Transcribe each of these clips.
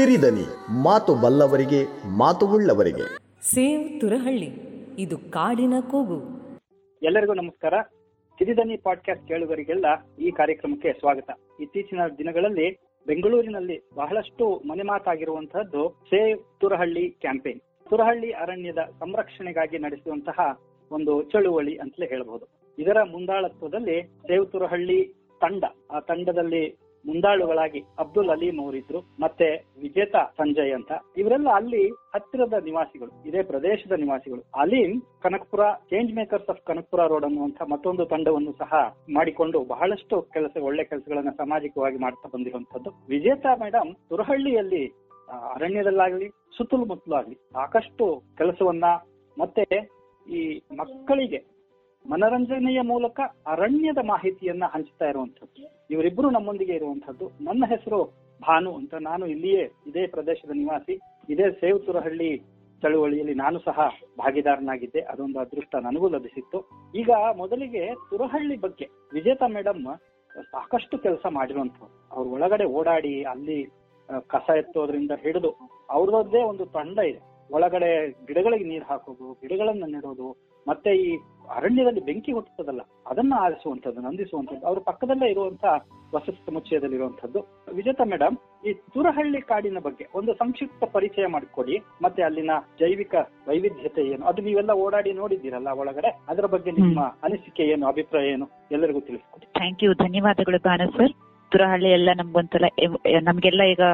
ಸಿರಿದನಿ ಮಾತು ಬಲ್ಲವರಿಗೆ ಮಾತು ಉಳ್ಳವರಿಗೆ. ಸೇವ್ ತುರಹಳ್ಳಿ ಇದು ಕಾಡಿನ ಕೂಗು. ಎಲ್ಲರಿಗೂ ನಮಸ್ಕಾರ. ಸಿರಿದನಿ ಪಾಡ್ಕಾಸ್ಟ್ ಕೇಳುಗರಿಗೆಲ್ಲ ಈ ಕಾರ್ಯಕ್ರಮಕ್ಕೆ ಸ್ವಾಗತ. ಇತ್ತೀಚಿನ ದಿನಗಳಲ್ಲಿ ಬೆಂಗಳೂರಿನಲ್ಲಿ ಬಹಳಷ್ಟು ಮನೆ ಮಾತಾಗಿರುವಂತಹದ್ದು ಸೇವ್ ತುರಹಳ್ಳಿ ಕ್ಯಾಂಪೇನ್. ತುರಹಳ್ಳಿ ಅರಣ್ಯದ ಸಂರಕ್ಷಣೆಗಾಗಿ ನಡೆಸುವಂತಹ ಒಂದು ಚಳುವಳಿ ಅಂತಲೇ ಹೇಳಬಹುದು. ಇದರ ಮುಂದಾಳತ್ವದಲ್ಲಿ ಸೇವ್ ತುರಹಳ್ಳಿ ತಂಡ ಆ ತಂಡದಲ್ಲಿ ಮುಂದಾಳುಗಳಾಗಿ ಅಬ್ದುಲ್ ಅಲೀಂ ಅವರಿದ್ರು, ಮತ್ತೆ ವಿಜೇತಾ ಸಂಜಯ್ ಅಂತ. ಇವರೆಲ್ಲ ಅಲ್ಲಿ ಹತ್ತಿರದ ನಿವಾಸಿಗಳು, ಇದೇ ಪ್ರದೇಶದ ನಿವಾಸಿಗಳು. Aleem Kanakapura change makers of Kanakapura road ಅನ್ನುವಂತ ಮತ್ತೊಂದು ತಂಡವನ್ನು ಸಹ ಮಾಡಿಕೊಂಡು ಬಹಳಷ್ಟು ಕೆಲಸ, ಒಳ್ಳೆ ಕೆಲಸಗಳನ್ನ ಸಾಮಾಜಿಕವಾಗಿ ಮಾಡ್ತಾ ಬಂದಿರುವಂತದ್ದು ವಿಜೇತ ಮೇಡಮ್ ತುರಹಳ್ಳಿಯಲ್ಲಿ ಅರಣ್ಯದಲ್ಲಾಗ್ಲಿ, ಸುತ್ತಲೂ ಮುತ್ತಲೂ ಆಗ್ಲಿ ಸಾಕಷ್ಟು ಕೆಲಸವನ್ನ ಮತ್ತೆ ಈ ಮಕ್ಕಳಿಗೆ ಮನರಂಜನೆಯ ಮೂಲಕ ಅರಣ್ಯದ ಮಾಹಿತಿಯನ್ನ ಹಂಚ್ತಾ ಇರುವಂತದ್ದು ಇವರಿಬ್ರು ನಮ್ಮೊಂದಿಗೆ ಇರುವಂತದ್ದು ನನ್ನ ಹೆಸರು ಭಾನು ಅಂತ. ನಾನು ಇಲ್ಲಿಯೇ ಇದೇ ಪ್ರದೇಶದ ನಿವಾಸಿ. ಇದೇ ಸೇವತುರಹಳ್ಳಿ ಚಳುವಳಿಯಲ್ಲಿ ನಾನು ಸಹ ಭಾಗಿದಾರನಾಗಿದ್ದೆ. ಅದೊಂದು ಅದೃಷ್ಟ ನನಗೂ ಲಭಿಸಿತ್ತು. ಈಗ ಮೊದಲಿಗೆ ತುರಹಳ್ಳಿ ಬಗ್ಗೆ. ವಿಜೇತಾ ಮೇಡಮ್ ಸಾಕಷ್ಟು ಕೆಲಸ ಮಾಡಿರುವಂತವ್ರು ಅವ್ರ ಒಳಗಡೆ ಓಡಾಡಿ ಅಲ್ಲಿ ಕಸ ಎತ್ತೋದ್ರಿಂದ ಹಿಡಿದು ಅವ್ರದ್ದೇ ಒಂದು ತಂಡ ಇದೆ. ಒಳಗಡೆ ಗಿಡಗಳಿಗೆ ನೀರು ಹಾಕೋದು, ಗಿಡಗಳನ್ನ ನೆಡೋದು, ಮತ್ತೆ ಈ ಅರಣ್ಯದಲ್ಲಿ ಬೆಂಕಿ ಹುಟ್ಟುತ್ತದಲ್ಲ ಅದನ್ನ ಆರಿಸುವಂತದ್ದು ನಂದಿಸುವಂತದ್ದು ಅವ್ರ ಪಕ್ಕದಲ್ಲೇ ಇರುವಂತ ವಸತಿ ಸಮುಚ್ಚಯದಲ್ಲಿರುವಂತದ್ದು ವಿಜೇತಾ ಮೇಡಮ್ ಈ ತುರಹಳ್ಳಿ ಕಾಡಿನ ಬಗ್ಗೆ ಒಂದು ಸಂಕ್ಷಿಪ್ತ ಪರಿಚಯ ಮಾಡಿಕೊಡಿ ಮತ್ತೆ ಅಲ್ಲಿನ ಜೈವಿಕ ವೈವಿಧ್ಯತೆ ಏನು? ಅದು ನೀವೆಲ್ಲ ಓಡಾಡಿ ನೋಡಿದ್ದೀರಲ್ಲ ಒಳಗಡೆ ಅದರ ಬಗ್ಗೆ ನಿಮ್ಮ ಅನಿಸಿಕೆ ಏನು ಅಭಿಪ್ರಾಯ ಏನು ಎಲ್ಲರಿಗೂ ತಿಳಿಸ್ಕೊಡಿ. ಥ್ಯಾಂಕ್ ಯು ಧನ್ಯವಾದಗಳು ಬಾನ ಸರ್ ತುರಹಳ್ಳಿ ಎಲ್ಲ ನಮ್ಗೊಂಥರ ನಮ್ಗೆಲ್ಲ ಈಗ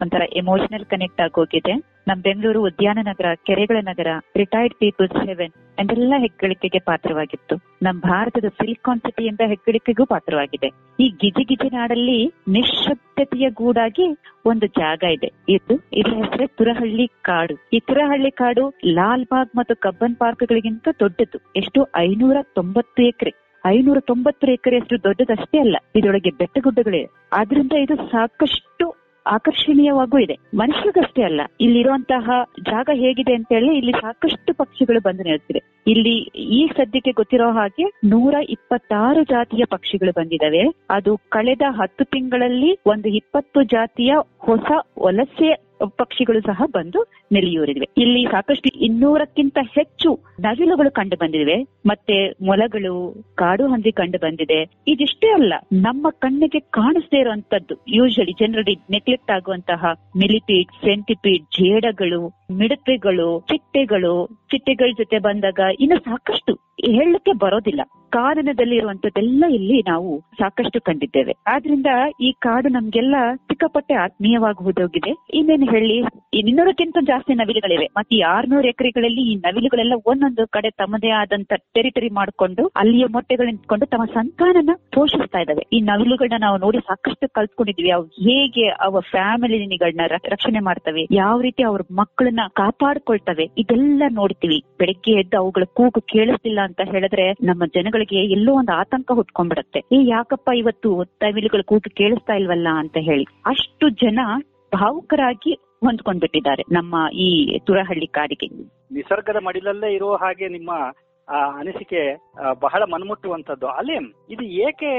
ಒಂಥರ ಎಮೋಷನಲ್ ಕನೆಕ್ಟ್ ಆಗೋಗಿದೆ. ನಮ್ ಬೆಂಗಳೂರು ಉದ್ಯಾನ ನಗರ, ಕೆರೆಗಳ ನಗರ ರಿಟೈರ್ಡ್ ಪೀಪಲ್ಸ್ ಹೆವೆನ್ ಎಂದೆಲ್ಲ ಹೆಗ್ಗಳಿಕೆಗೆ ಪಾತ್ರವಾಗಿತ್ತು. ನಮ್ ಭಾರತದ ಸಿಲಿಕಾನ್ ಸಿಟಿ ಎಂಬ ಹೆಗ್ಗಳಿಕೆಗೂ ಪಾತ್ರವಾಗಿದೆ. ಈ ಗಿಜಿ ಗಿಜಿ ನಾಡಲ್ಲಿ ನಿಶ್ಶಬ್ದತೆಯ ಗೂಡಾಗಿ ಒಂದು ಜಾಗ ಇದೆ. ಇದು ಇದರ ಹೆಸರೇ ತುರಹಳ್ಳಿ ಕಾಡು. ಈ ತುರಹಳ್ಳಿ ಕಾಡು ಲಾಲ್ ಬಾಗ್ ಮತ್ತು ಕಬ್ಬನ್ ಪಾರ್ಕ್ಗಳಿಗಿಂತ ದೊಡ್ಡದು. ಎಷ್ಟು? ಐನೂರ ತೊಂಬತ್ತು ಎಕರೆ. ಐನೂರ ತೊಂಬತ್ತು ಎಕರೆಯಷ್ಟು ದೊಡ್ಡದಷ್ಟೇ ಅಲ್ಲ. ಇದರೊಳಗೆ ಬೆಟ್ಟಗುಡ್ಡಗಳಿವೆ. ಆದ್ರಿಂದ ಇದು ಸಾಕಷ್ಟು ಆಕರ್ಷಣೀಯವಾಗೂ ಇದೆ. ಮನುಷ್ಯರಿಗಷ್ಟೇ ಅಲ್ಲ, ಇಲ್ಲಿರುವಂತಹ ಜಾಗ ಹೇಗಿದೆ ಅಂತ ಹೇಳಿ ಇಲ್ಲಿ ಸಾಕಷ್ಟು ಪಕ್ಷಿಗಳು ಬಂದು ನಿಲ್ತಿದೆ ಇಲ್ಲಿ ಈ ಸದ್ಯಕ್ಕೆ ಗೊತ್ತಿರೋ ಹಾಗೆ ನೂರ ಇಪ್ಪತ್ತಾರು ಜಾತಿಯ ಪಕ್ಷಿಗಳು ಬಂದಿದಾವೆ ಅದು ಕಳೆದ ಹತ್ತು ತಿಂಗಳಲ್ಲಿ ಒಂದು ಇಪ್ಪತ್ತು ಜಾತಿಯ ಹೊಸ ವಲಸೆ ಪಕ್ಷಿಗಳು ಸಹ ಬಂದು ನೆಲೆಯೂರಿವೆ ಇಲ್ಲಿ ಸಾಕಷ್ಟು ಇನ್ನೂರಕ್ಕಿಂತ ಹೆಚ್ಚು ನವಿಲುಗಳು ಕಂಡು ಬಂದಿವೆ. ಮತ್ತೆ ಮೊಲಗಳು, ಕಾಡು ಹಂದಿ ಕಂಡು ಬಂದಿದೆ. ಇದಿಷ್ಟೇ ಅಲ್ಲ, ನಮ್ಮ ಕಣ್ಣಿಗೆ ಕಾಣಿಸದೇ ಇರುವಂತದ್ದು ಯೂಶಲಿ ಜನರಲ್ಲಿ ನೆಗ್ಲೆಕ್ಟ್ ಆಗುವಂತಹ ಮಿಲಿಪೀಡ್ ಸೆಂಟಿಪೀಡ್ ಜೇಡಗಳು, ಮಿಡತೆಗಳು, ಚಿಟ್ಟೆಗಳು, ಚಿಟ್ಟೆಗಳ ಜೊತೆ ಬಂದಾಗ ಇನ್ನು ಸಾಕಷ್ಟು ಹೇಳಕ್ಕೆ ಬರೋದಿಲ್ಲ. ಕಾನನದಲ್ಲಿ ಇರುವಂತದ್ದೆಲ್ಲ ಇಲ್ಲಿ ನಾವು ಸಾಕಷ್ಟು ಕಂಡಿದ್ದೇವೆ. ಆದ್ರಿಂದ ಈ ಕಾಡು ನಮ್ಗೆಲ್ಲ ಸಿಕ್ಕಾಪಟ್ಟೆ ಆತ್ಮೀಯವಾಗಿ ಹೋದೋಗಿದೆ ಇನ್ನೇನು ಹೇಳಿ? ಇನ್ನೂರಕ್ಕಿಂತ ಜಾಸ್ತಿ ನವಿಲುಗಳಿವೆ. ಮತ್ತೆ ಈ ಆರ್ನೂರು ಎಕರೆಗಳಲ್ಲಿ ಈ ನವಿಲುಗಳೆಲ್ಲ ಒಂದೊಂದು ಕಡೆ ತಮ್ಮದೇ ಆದಂತ ಟೆರಿಟರಿ ಮಾಡಿಕೊಂಡು, ಅಲ್ಲಿಯ ಮೊಟ್ಟೆಗಳನ್ನ ಇಟ್ಕೊಂಡು ತಮ್ಮ ಸಂತಾನನ ಪೋಷಿಸ್ತಾ ಇದ್ದಾವೆ. ಈ ನವಿಲುಗಳನ್ನ ನಾವು ನೋಡಿ ಸಾಕಷ್ಟು ಕಲ್ತ್ಕೊಂಡಿದ್ವಿ. ಅವು ಹೇಗೆ ಅವ ಫ್ಯಾಮಿಲಿಗಳನ್ನ ರಕ್ಷಣೆ ಮಾಡ್ತವೆ, ಯಾವ ರೀತಿ ಅವ್ರ ಮಕ್ಕಳನ್ನ ಕಾಪಾಡ್ಕೊಳ್ತವೆ, ಇದೆಲ್ಲ ನೋಡ್ತೀವಿ. ಬೆಳಗ್ಗೆ ಎದ್ದು ಅವುಗಳ ಕೂಗು ಕೇಳಿಸ್ತಿಲ್ಲ ಅಂತ ಹೇಳಿದ್ರೆ ನಮ್ಮ ಜನಗಳಿಗೆ ಎಲ್ಲೋ ಒಂದು ಆತಂಕ ಹುಟ್ಕೊಂಡ್ಬಿಡತ್ತೆ. ಏ ಯಾಕಪ್ಪ ಇವತ್ತು ತಮಿಳುಗಳು ಕೂತು ಕೇಳಿಸ್ತಾ ಇಲ್ವಲ್ಲ ಅಂತ ಹೇಳಿ. ಅಷ್ಟು ಜನ ಭಾವುಕರಾಗಿ ಹೊಂದ್ಕೊಂಡ್ಬಿಟ್ಟಿದ್ದಾರೆ ನಮ್ಮ ಈ ತುರಹಳ್ಳಿ ಕಾಡಿಗೆ. ನಿಸರ್ಗದ ಮಡಿಲಲ್ಲೇ ಇರೋ ಹಾಗೆ ನಿಮ್ಮ ಆ, ಅನಿಸಿಕೆ ಬಹಳ ಮನ್ಮುಟ್ಟುವಂತದ್ದು ಅಲ್ಲೇ ಇದು ಏಕೆ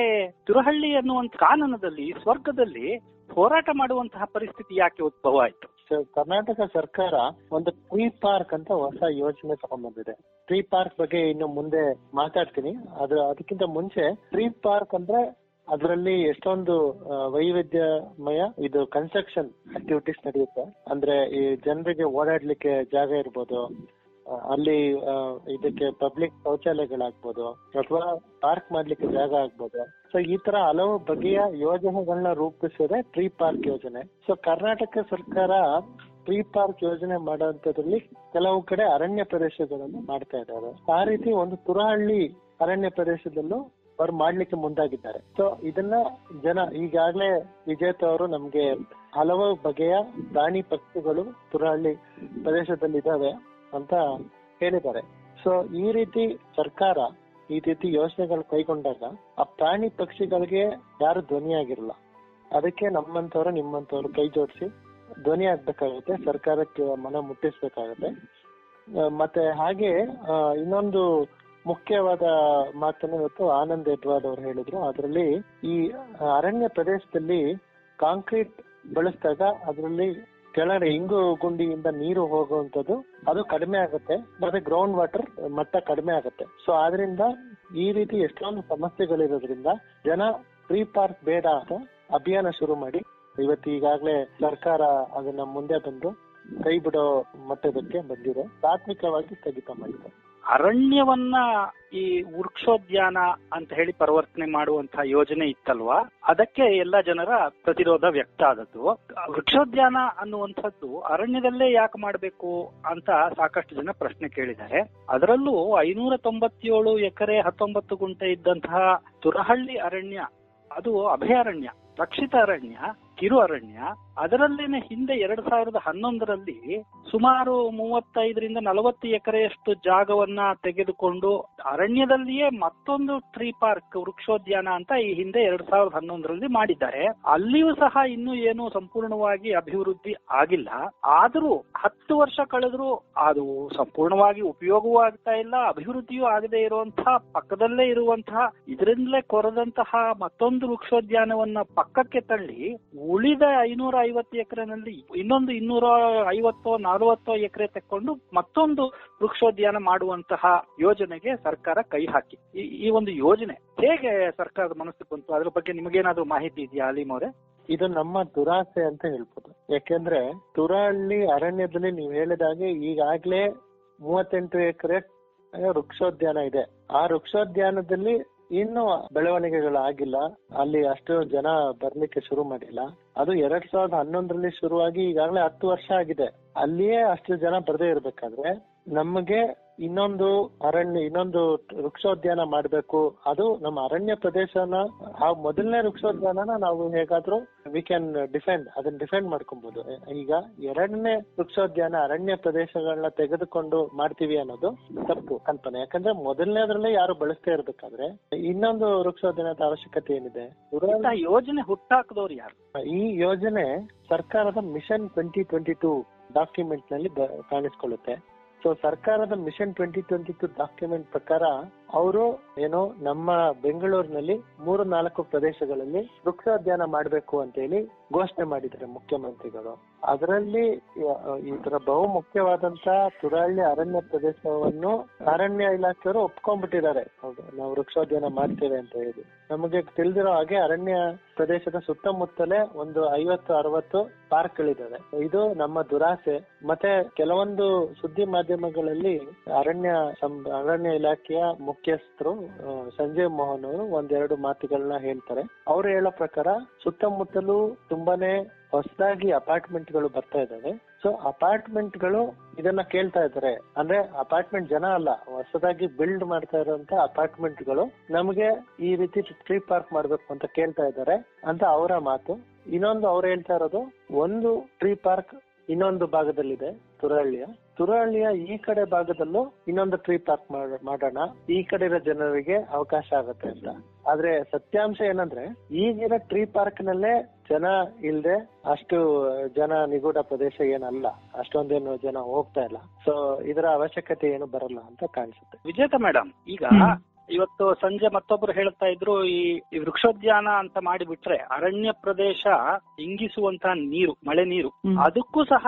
ತುರಹಳ್ಳಿ ಅನ್ನುವಂತ ಕಾನನದಲ್ಲಿ ಸ್ವರ್ಗದಲ್ಲಿ ಹೋರಾಟ ಮಾಡುವಂತಹ ಪರಿಸ್ಥಿತಿ ಯಾಕೆ ಉದ್ಭವ ಆಯ್ತು? ಕರ್ನಾಟಕ ಸರ್ಕಾರ ಒಂದು ಟ್ರೀ ಪಾರ್ಕ್ ಅಂತ ಹೊಸ ಯೋಜನೆ ತಗೊಂಡ್ಬಂದಿದೆ. ಟ್ರೀ ಪಾರ್ಕ್ ಬಗ್ಗೆ ಇನ್ನು ಮುಂದೆ ಮಾತಾಡ್ತೀನಿ. ಅದು ಅದಕ್ಕಿಂತ ಮುಂಚೆ ಟ್ರೀ ಪಾರ್ಕ್ ಅಂದ್ರೆ ಅದರಲ್ಲಿ ಎಷ್ಟೊಂದು ವೈವಿಧ್ಯಮಯ ಇದು ಕನ್ಸ್ಟ್ರಕ್ಷನ್ ಆಕ್ಟಿವಿಟೀಸ್ ನಡೆಯುತ್ತೆ. ಅಂದ್ರೆ ಈ ಜನರಿಗೆ ಓಡಾಡ್ಲಿಕ್ಕೆ ಜಾಗ ಇರ್ಬೋದು ಅಲ್ಲಿ ಇದಕ್ಕೆ ಪಬ್ಲಿಕ್ ಶೌಚಾಲಯಗಳಾಗ್ಬೋದು, ಅಥವಾ ಪಾರ್ಕ್ ಮಾಡ್ಲಿಕ್ಕೆ ಜಾಗ ಆಗ್ಬೋದು. ಸೊ ಈ ತರ ಹಲವು ಬಗೆಯ ಯೋಜನೆಗಳನ್ನ ರೂಪಿಸಿದೆ ಟ್ರೀ ಪಾರ್ಕ್ ಯೋಜನೆ. ಸೊ ಕರ್ನಾಟಕ ಸರ್ಕಾರ ಟ್ರೀ ಪಾರ್ಕ್ ಯೋಜನೆ ಮಾಡುವಂತದ್ರಲ್ಲಿ ಕೆಲವು ಕಡೆ ಅರಣ್ಯ ಪ್ರದೇಶಗಳನ್ನು ಮಾಡ್ತಾ ಇದ್ದಾರೆ. ಆ ರೀತಿ ಒಂದು ತುರಹಳ್ಳಿ ಅರಣ್ಯ ಪ್ರದೇಶದಲ್ಲೂ ಅವ್ರು ಮಾಡ್ಲಿಕ್ಕೆ ಮುಂದಾಗಿದ್ದಾರೆ. ಸೊ ಇದನ್ನ ಜನ ಈಗಾಗಲೇ ವಿಜೇತ ಅವರು ನಮ್ಗೆ ಹಲವು ಬಗೆಯ ಪ್ರಾಣಿ ಪಕ್ಷಿಗಳು ತುರಹಳ್ಳಿ ಪ್ರದೇಶದಲ್ಲಿ ಇದಾವೆ ಅಂತ ಹೇಳಿದ್ದಾರೆ. ಸೊ ಈ ರೀತಿ ಸರ್ಕಾರ ಈ ರೀತಿ ಯೋಜನೆಗಳು ಕೈಗೊಂಡಾಗ ಆ ಪ್ರಾಣಿ ಪಕ್ಷಿಗಳಿಗೆ ಯಾರು ಧ್ವನಿಯಾಗಿರಲ್ಲ. ಅದಕ್ಕೆ ನಮ್ಮಂತವ್ರು ನಿಮ್ಮಂತವ್ರು ಕೈ ಜೋಡಿಸಿ ಧ್ವನಿ ಆಗ್ಬೇಕಾಗುತ್ತೆ, ಸರ್ಕಾರಕ್ಕೆ ಮನ ಮುಟ್ಟಿಸ್ಬೇಕಾಗುತ್ತೆ. ಮತ್ತೆ ಹಾಗೆ ಇನ್ನೊಂದು ಮುಖ್ಯವಾದ ಮಾತನ್ನು ಇವತ್ತು ಆನಂದ್ ಎಡ್ವಾಡ್ ಅವರು ಹೇಳಿದ್ರು. ಅದರಲ್ಲಿ ಈ ಅರಣ್ಯ ಪ್ರದೇಶದಲ್ಲಿ ಕಾಂಕ್ರೀಟ್ ಬಳಸಿದಾಗ ಅದರಲ್ಲಿ ಕೆಳಗಡೆ ಇಂಗು ಗುಂಡಿಯಿಂದ ನೀರು ಹೋಗುವಂತದ್ದು ಅದು ಕಡಿಮೆ ಆಗುತ್ತೆ. ಮತ್ತೆ ಗ್ರೌಂಡ್ ವಾಟರ್ ಮಟ್ಟ ಕಡಿಮೆ ಆಗುತ್ತೆ. ಸೊ ಆದ್ರಿಂದ ಈ ರೀತಿ ಎಷ್ಟೊಂದು ಸಮಸ್ಯೆಗಳಿರೋದ್ರಿಂದ ಜನ ಫ್ರೀ ಪಾರ್ಕ್ ಬೇಡ ಅಂತ ಅಭಿಯಾನ ಶುರು ಮಾಡಿ ಇವತ್ತು ಈಗಾಗಲೇ ಸರ್ಕಾರ ಅದನ್ನ ಮುಂದೆ ಬಂದು ಕೈ ಬಿಡೋ ಮಟ್ಟದಕ್ಕೆ ಬಂದಿದೆ. ಪ್ರಾಥಮಿಕವಾಗಿ ಸ್ಥಗಿತ ಮಾಡಿದೆ. ಅರಣ್ಯವನ್ನ ಈ ವೃಕ್ಷೋದ್ಯಾನ ಅಂತ ಹೇಳಿ ಪರಿವರ್ತನೆ ಮಾಡುವಂತಹ ಯೋಜನೆ ಇತ್ತಲ್ವಾ? ಅದಕ್ಕೆ ಎಲ್ಲ ಜನರ ಪ್ರತಿರೋಧ ವ್ಯಕ್ತ ಆದದ್ದು. ವೃಕ್ಷೋದ್ಯಾನ ಅನ್ನುವಂಥದ್ದು ಅರಣ್ಯದಲ್ಲೇ ಯಾಕೆ ಮಾಡಬೇಕು ಅಂತ ಸಾಕಷ್ಟು ಜನ ಪ್ರಶ್ನೆ ಕೇಳಿದ್ದಾರೆ. ಅದರಲ್ಲೂ ಐನೂರ ತೊಂಬತ್ತೇಳು ಎಕರೆ ಹತ್ತೊಂಬತ್ತು ಗುಂಟೆ ಇದ್ದಂತಹ ತುರಹಳ್ಳಿ ಅರಣ್ಯ, ಅದು ಅಭಯಾರಣ್ಯ, ರಕ್ಷಿತ ಅರಣ್ಯ. ಕಿರು ಅರಣ್ಯ ಅದರಲ್ಲೇನೆ ಹಿಂದೆ ಎರಡ್ ಸಾವಿರದ ಹನ್ನೊಂದರಲ್ಲಿ ಸುಮಾರು ಮೂವತ್ತೈದರಿಂದ ನಲವತ್ತು ಎಕರೆಯಷ್ಟು ಜಾಗವನ್ನ ತೆಗೆದುಕೊಂಡು ಅರಣ್ಯದಲ್ಲಿಯೇ ಮತ್ತೊಂದು ಟ್ರೀ ಪಾರ್ಕ್ ವೃಕ್ಷೋದ್ಯಾನ ಅಂತ ಈ ಹಿಂದೆ ಎರಡ್ ಸಾವಿರದ ಹನ್ನೊಂದರಲ್ಲಿ ಮಾಡಿದ್ದಾರೆ. ಅಲ್ಲಿಯೂ ಸಹ ಇನ್ನೂ ಏನು ಸಂಪೂರ್ಣವಾಗಿ ಅಭಿವೃದ್ಧಿ ಆಗಿಲ್ಲ. ಆದರೂ ಹತ್ತು ವರ್ಷ ಕಳೆದ್ರೂ ಅದು ಸಂಪೂರ್ಣವಾಗಿ ಉಪಯೋಗವೂ ಆಗ್ತಾ ಇಲ್ಲ, ಅಭಿವೃದ್ಧಿಯೂ ಆಗದೆ ಇರುವಂತಹ, ಪಕ್ಕದಲ್ಲೇ ಇರುವಂತಹ, ಇದರಿಂದಲೇ ಕೊರದಂತಹ ಮತ್ತೊಂದು ವೃಕ್ಷೋದ್ಯಾನವನ್ನ ಪಕ್ಕಕ್ಕೆ ತಳ್ಳಿ ಉಳಿದ ಐನೂರ ಐವತ್ತು ಎಕರೆನಲ್ಲಿ ಇನ್ನೊಂದು ಇನ್ನೂರ ಐವತ್ತೋ, ನಲವತ್ತೋ ಎಕರೆ ತಕ್ಕೊಂಡು ಮತ್ತೊಂದು ವೃಕ್ಷೋದ್ಯಾನ ಮಾಡುವಂತಹ ಯೋಜನೆಗೆ ಸರ್ಕಾರ ಕೈ ಹಾಕಿ. ಈ- ಒಂದು ಯೋಜನೆ ಹೇಗೆ ಸರ್ಕಾರದ ಮನಸ್ಸಿಗೆ ಬಂತು? ಅದ್ರ ಬಗ್ಗೆ ನಿಮಗೇನಾದ್ರೂ ಮಾಹಿತಿ ಇದೆಯಾ, ಅಲೀಮ್ ಅವರೇ? ಇದು ನಮ್ಮ ದುರಾಸೆ ಅಂತ ಹೇಳ್ಬೋದು. ಯಾಕೆಂದ್ರೆ ತುರಹಳ್ಳಿ ಅರಣ್ಯದಲ್ಲಿ ನೀವು ಹೇಳಿದಾಗೆ ಈಗಾಗ್ಲೇ ಮೂವತ್ತೆಂಟು ಎಕರೆ ವೃಕ್ಷೋದ್ಯಾನ ಇದೆ. ಆ ವೃಕ್ಷೋದ್ಯಾನದಲ್ಲಿ ಇನ್ನು ಬೆಳವಣಿಗೆಗಳಾಗಿಲ್ಲ. ಅಲ್ಲಿ ಅಷ್ಟು ಜನ ಬರ್ಲಿಕ್ಕೆ ಶುರು ಮಾಡಿಲ್ಲ. ಅದು ಎರಡ್ ಸಾವಿರದ ಹನ್ನೊಂದರಲ್ಲಿ ಶುರುವಾಗಿ ಈಗಾಗಲೇ ಹತ್ತು ವರ್ಷ ಆಗಿದೆ. ಅಲ್ಲಿಯೇ ಅಷ್ಟು ಜನ ಬರದೇ ಇರ್ಬೇಕಾದ್ರೆ ನಮಗೆ ಇನ್ನೊಂದು ಅರಣ್ಯ ಇನ್ನೊಂದು ವೃಕ್ಷೋದ್ಯಾನ ಮಾಡ್ಬೇಕು. ಅದು ನಮ್ಮ ಅರಣ್ಯ ಪ್ರದೇಶನ ಆ ಮೊದಲನೇ ವೃಕ್ಷೋದ್ಯಾನನ ನಾವು ಹೇಗಾದ್ರೂ ವಿ ಕ್ಯಾನ್ ಡಿಫೆಂಡ್ ಅದನ್ನ ಡಿಫೆಂಡ್ ಮಾಡ್ಕೊಬಹುದು ಈಗ ಎರಡನೇ ವೃಕ್ಷೋದ್ಯಾನ ಅರಣ್ಯ ಪ್ರದೇಶಗಳನ್ನ ತೆಗೆದುಕೊಂಡು ಮಾಡ್ತೀವಿ ಅನ್ನೋದು ತಪ್ಪು ಕಲ್ಪನೆ. ಯಾಕಂದ್ರೆ ಮೊದಲನೇದ್ರಲ್ಲೇ ಯಾರು ಬಳಸ್ತಾ ಇರ್ಬೇಕಾದ್ರೆ ಇನ್ನೊಂದು ವೃಕ್ಷೋದ್ಯಾನದ ಅವಶ್ಯಕತೆ ಏನಿದೆ? ಯೋಜನೆ ಹುಟ್ಟಾಕದವ್ರು ಯಾರು? ಈ ಯೋಜನೆ ಸರ್ಕಾರದ ಮಿಷನ್ ಟ್ವೆಂಟಿ ಟ್ವೆಂಟಿ ಟೂ ಡಾಕ್ಯುಮೆಂಟ್ನಲ್ಲಿ ಕಾಣಿಸ್ಕೊಳ್ಳುತ್ತೆ. ಸೊ ಸರ್ಕಾರದ mission twenty twenty two document ಪ್ರಕಾರ ಅವರು ಏನು ನಮ್ಮ ಬೆಂಗಳೂರಿನಲ್ಲಿ ಮೂರು ನಾಲ್ಕು ಪ್ರದೇಶಗಳಲ್ಲಿ ವೃಕ್ಷೋದ್ಯಾನ ಮಾಡಬೇಕು ಅಂತ ಹೇಳಿ ಘೋಷಣೆ ಮಾಡಿದ್ದಾರೆ ಮುಖ್ಯಮಂತ್ರಿಗಳು. ಅದರಲ್ಲಿ ಈ ತರ ಬಹು ಮುಖ್ಯವಾದಂತ ತುರಹಳ್ಳಿ ಅರಣ್ಯ ಪ್ರದೇಶವನ್ನು ಅರಣ್ಯ ಇಲಾಖೆಯವರು ಒಪ್ಕೊಂಡ್ಬಿಟ್ಟಿದ್ದಾರೆ. ನಾವು ವೃಕ್ಷೋದ್ಯಾನ ಮಾಡ್ತೇವೆ ಅಂತ ಹೇಳಿ. ನಮಗೆ ತಿಳಿದಿರೋ ಹಾಗೆ ಅರಣ್ಯ ಪ್ರದೇಶದ ಸುತ್ತಮುತ್ತಲೇ ಒಂದು ಐವತ್ತು, ಅರವತ್ತು ಪಾರ್ಕ್ಗಳಿದ್ದಾವೆ. ಇದು ನಮ್ಮ ದುರಾಸೆ. ಮತ್ತೆ ಕೆಲವೊಂದು ಸುದ್ದಿ ಮಾಧ್ಯಮಗಳಲ್ಲಿ ಅರಣ್ಯ ಅರಣ್ಯ ಇಲಾಖೆಯ ಮುಖ್ಯಸ್ಥರು ಸಂಜಯ್ ಮೋಹನ್ ಅವರು ಒಂದೆರಡು ಮಾತುಗಳನ್ನ ಹೇಳ್ತಾರೆ. ಅವ್ರು ಹೇಳೋ ಪ್ರಕಾರ ಸುತ್ತಮುತ್ತಲು ತುಂಬಾನೇ ಹೊಸದಾಗಿ ಅಪಾರ್ಟ್ಮೆಂಟ್ಗಳು ಬರ್ತಾ ಇದ್ದಾವೆ. ಸೊ ಅಪಾರ್ಟ್ಮೆಂಟ್ಗಳು ಇದನ್ನ ಕೇಳ್ತಾ ಇದ್ದಾರೆ. ಅಂದ್ರೆ ಅಪಾರ್ಟ್ಮೆಂಟ್ ಜನ ಅಲ್ಲ, ಹೊಸದಾಗಿ ಬಿಲ್ಡ್ ಮಾಡ್ತಾ ಇರುವಂತ ಅಪಾರ್ಟ್ಮೆಂಟ್ಗಳು ನಮಗೆ ಈ ರೀತಿ ಟ್ರೀ ಪಾರ್ಕ್ ಮಾಡ್ಬೇಕು ಅಂತ ಕೇಳ್ತಾ ಇದ್ದಾರೆ ಅಂತ ಅವರ ಮಾತು. ಇನ್ನೊಂದು ಅವ್ರು ಹೇಳ್ತಾ ಇರೋದು, ಒಂದು ಟ್ರೀ ಪಾರ್ಕ್ ಇನ್ನೊಂದು ಭಾಗದಲ್ಲಿದೆ ತುರಹಳ್ಳಿಯ ತುರಹಳ್ಳಿಯ ಈ ಕಡೆ ಭಾಗದಲ್ಲೂ ಇನ್ನೊಂದು ಟ್ರೀ ಪಾರ್ಕ್ ಮಾಡೋಣ. ಈ ಕಡೆ ಇರೋ ಜನರಿಗೆ ಅವಕಾಶ ಆಗುತ್ತೆ ಅಂತ. ಆದ್ರೆ ಸತ್ಯಾಂಶ ಏನಂದ್ರೆ ಈಗಿನ ಟ್ರೀ ಪಾರ್ಕ್ ನಲ್ಲೇ ಜನ ಇಲ್ದೆ ಅಷ್ಟು ಜನ ನಿಗೂಢ ಪ್ರದೇಶ ಏನಲ್ಲ. ಅಷ್ಟೊಂದೇನು ಜನ ಹೋಗ್ತಾ ಇಲ್ಲ. ಸೊ ಇದರ ಅವಶ್ಯಕತೆ ಏನು ಬರಲ್ಲ ಅಂತ ಕಾಣಿಸುತ್ತೆ. ವಿಜೇತ ಮೇಡಮ್ ಈಗ. ಇವತ್ತು ಸಂಜೆ ಮತ್ತೊಬ್ರು ಹೇಳ್ತಾ ಇದ್ರು ಈ ವೃಕ್ಷೋದ್ಯಾನ ಅಂತ ಮಾಡಿಬಿಟ್ರೆ ಅರಣ್ಯ ಪ್ರದೇಶ ಇಂಗಿಸುವಂತ ನೀರು ಮಳೆ ನೀರು. ಅದಕ್ಕೂ ಸಹ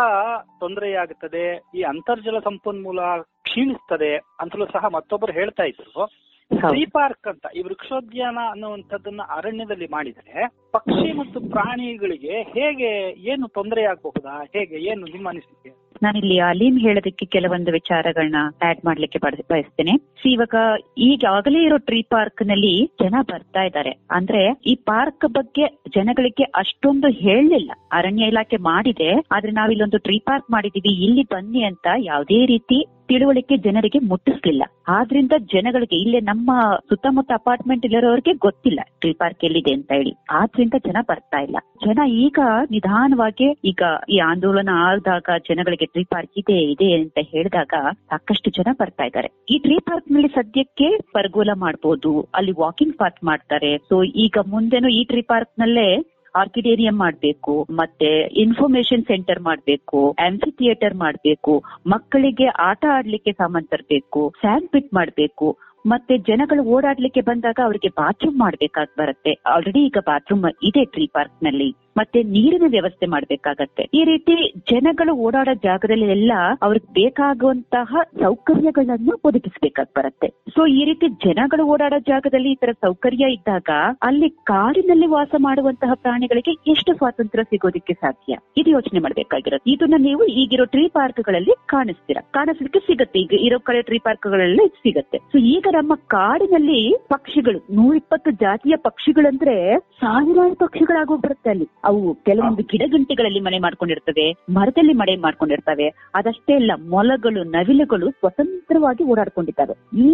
ತೊಂದರೆಯಾಗುತ್ತದೆ ಈ ಅಂತರ್ಜಲ ಸಂಪನ್ಮೂಲ ಕ್ಷೀಣಿಸ್ತದೆ ಅಂತಲೂ ಸಹ ಮತ್ತೊಬ್ರು ಹೇಳ್ತಾ ಇದ್ರು. ಟ್ರೀ ಪಾರ್ಕ್ ಅಂತ ಈ ವೃಕ್ಷೋದ್ಯಾನ ಅನ್ನುವಂಥದ್ದನ್ನ ಅರಣ್ಯದಲ್ಲಿ ಮಾಡಿದರೆ ಪಕ್ಷಿ ಮತ್ತು ಪ್ರಾಣಿಗಳಿಗೆ ಹೇಗೆ ಏನು ತೊಂದರೆ ಆಗಬಹುದಾ ಹೇಗೆ ಏನು ನಿಮ್ಮ ಅನಿಸಿಕೆ? ನಾನಿಲ್ಲಿ ಅಲೀಮ್ ಹೇಳೋದಕ್ಕೆ ಕೆಲವೊಂದು ವಿಚಾರಗಳನ್ನ ಆಡ್ ಮಾಡ್ಲಿಕ್ಕೆ ಬಯಸ್ತೇನೆ. ಇವಾಗ ಈಗಾಗಲೇ ಇರೋ ಟ್ರೀ ಪಾರ್ಕ್ನಲ್ಲಿ ಜನ ಬರ್ತಾ ಇದ್ದಾರೆ. ಅಂದ್ರೆ ಈ ಪಾರ್ಕ್ ಬಗ್ಗೆ ಜನಗಳಿಗೆ ಅಷ್ಟೊಂದು ಹೇಳಲಿಲ್ಲ. ಅರಣ್ಯ ಇಲಾಖೆ ಮಾಡಿದೆ, ಆದ್ರೆ ನಾವಿಲ್ಲೊಂದು ಟ್ರೀ ಪಾರ್ಕ್ ಮಾಡಿದೀವಿ, ಇಲ್ಲಿ ಬನ್ನಿ ಅಂತ ಯಾವುದೇ ರೀತಿ ತಿಳುವಳಿಕೆ ಜನರಿಗೆ ಮುಟ್ಟಿಸ್ಲಿಲ್ಲ. ಆದ್ರಿಂದ ಜನಗಳಿಗೆ ಇಲ್ಲೇ ನಮ್ಮ ಸುತ್ತಮುತ್ತ ಅಪಾರ್ಟ್ಮೆಂಟ್ ಇಲ್ಲಿರೋರಿಗೆ ಗೊತ್ತಿಲ್ಲ ಟ್ರೀ ಪಾರ್ಕ್ ಎಲ್ಲಿದೆ ಅಂತ ಹೇಳಿ. ಆದ್ರಿಂದ ಜನ ಬರ್ತಾ ಇಲ್ಲ. ಜನ ಈಗ ನಿಧಾನವಾಗಿ ಈಗ ಈ ಆಂದೋಲನ ಆದಾಗ ಜನಗಳಿಗೆ ಟ್ರೀ ಪಾರ್ಕ್ ಇದೆ ಇದೆ ಅಂತ ಹೇಳಿದಾಗ ಸಾಕಷ್ಟು ಜನ ಬರ್ತಾ ಇದ್ದಾರೆ. ಈ ಟ್ರೀ ಪಾರ್ಕ್ನಲ್ಲಿ ಸದ್ಯಕ್ಕೆ ಪರ್ಗೋಲ ಮಾಡಬಹುದು ಅಲ್ಲಿ ವಾಕಿಂಗ್ ಪಾತ್ ಮಾಡ್ತಾರೆ. ಸೊ ಈಗ ಮುಂದೆನೂ ಈ ಟ್ರೀ ಪಾರ್ಕ್ ನಲ್ಲೇ ಆರ್ಕಿಡೇರಿಯಂ ಮಾಡಬೇಕು, ಮತ್ತೆ ಇನ್ಫಾರ್ಮೇಶನ್ ಸೆಂಟರ್ ಮಾಡಬೇಕು ಆಂಫಿ ಥಿಯೇಟರ್ ಮಾಡಬೇಕು, ಮಕ್ಕಳಿಗೆ ಆಟ ಆಡ್ಲಿಕ್ಕೆ ಸಾಮಾನ್ ತರಬೇಕು ಸ್ಯಾಂಡ್ ಪಿಟ್ ಮಾಡಬೇಕು, ಮತ್ತೆ ಜನಗಳು ಓಡಾಡ್ಲಿಕ್ಕೆ ಬಂದಾಗ ಅವರಿಗೆ ಬಾತ್ರೂಮ್ ಮಾಡ್ಬೇಕಾಗ್ ಬರುತ್ತೆ. ಆಲ್ರೆಡಿ ಈಗ ಬಾತ್ರೂಮ್ ಇದೆ ಟ್ರೀ ಪಾರ್ಕ್ನಲ್ಲಿ. ಮತ್ತೆ ನೀರಿನ ವ್ಯವಸ್ಥೆ ಮಾಡಬೇಕಾಗತ್ತೆ. ಈ ರೀತಿ ಜನಗಳು ಓಡಾಡೋ ಜಾಗದಲ್ಲಿ ಎಲ್ಲ ಅವ್ರಿಗೆ ಬೇಕಾಗುವಂತಹ ಸೌಕರ್ಯಗಳನ್ನು ಒದಗಿಸಬೇಕಾಗಿ ಬರುತ್ತೆ. ಸೊ ಈ ರೀತಿ ಜನಗಳು ಓಡಾಡೋ ಜಾಗದಲ್ಲಿ ಈ ತರ ಸೌಕರ್ಯ ಇದ್ದಾಗ ಅಲ್ಲಿ ಕಾಡಿನಲ್ಲಿ ವಾಸ ಮಾಡುವಂತಹ ಪ್ರಾಣಿಗಳಿಗೆ ಎಷ್ಟು ಸ್ವಾತಂತ್ರ್ಯ ಸಿಗೋದಿಕ್ಕೆ ಸಾಧ್ಯ? ಇದು ಯೋಚನೆ ಮಾಡಬೇಕಾಗಿರುತ್ತೆ ಇದನ್ನ ನೀವು ಈಗಿರೋ ಟ್ರೀ ಪಾರ್ಕ್ಗಳಲ್ಲಿ ಕಾಣಿಸ್ತೀರಾ. ಕಾಣಿಸ್ಲಿಕ್ಕೆ ಸಿಗುತ್ತೆ. ಈಗ ಇರೋ ಕಡೆ ಟ್ರೀ ಪಾರ್ಕ್ಗಳಲ್ಲಿ ಸಿಗುತ್ತೆ. ಸೊ ಈಗ ನಮ್ಮ ಕಾಡಿನಲ್ಲಿ ಪಕ್ಷಿಗಳು, ನೂರಿಪ್ಪತ್ತು ಜಾತಿಯ ಪಕ್ಷಿಗಳಂದ್ರೆ ಸಾವಿರಾರು ಪಕ್ಷಿಗಳಾಗೋಗ್ಬರುತ್ತೆ ಅಲ್ಲಿ. ಅವು ಕೆಲವೊಂದು ಗಿಡಗಂಟಿಗಳಲ್ಲಿ ಮನೆ ಮಾಡ್ಕೊಂಡಿರ್ತವೆ ಮರದಲ್ಲಿ ಮನೆ ಮಾಡ್ಕೊಂಡಿರ್ತವೆ. ಅದಷ್ಟೇ ಅಲ್ಲ ಮೊಲಗಳು ನವಿಲುಗಳು ಸ್ವತಂತ್ರವಾಗಿ ಓಡಾಡ್ಕೊಂಡಿದ್ದಾವೆ. ಈ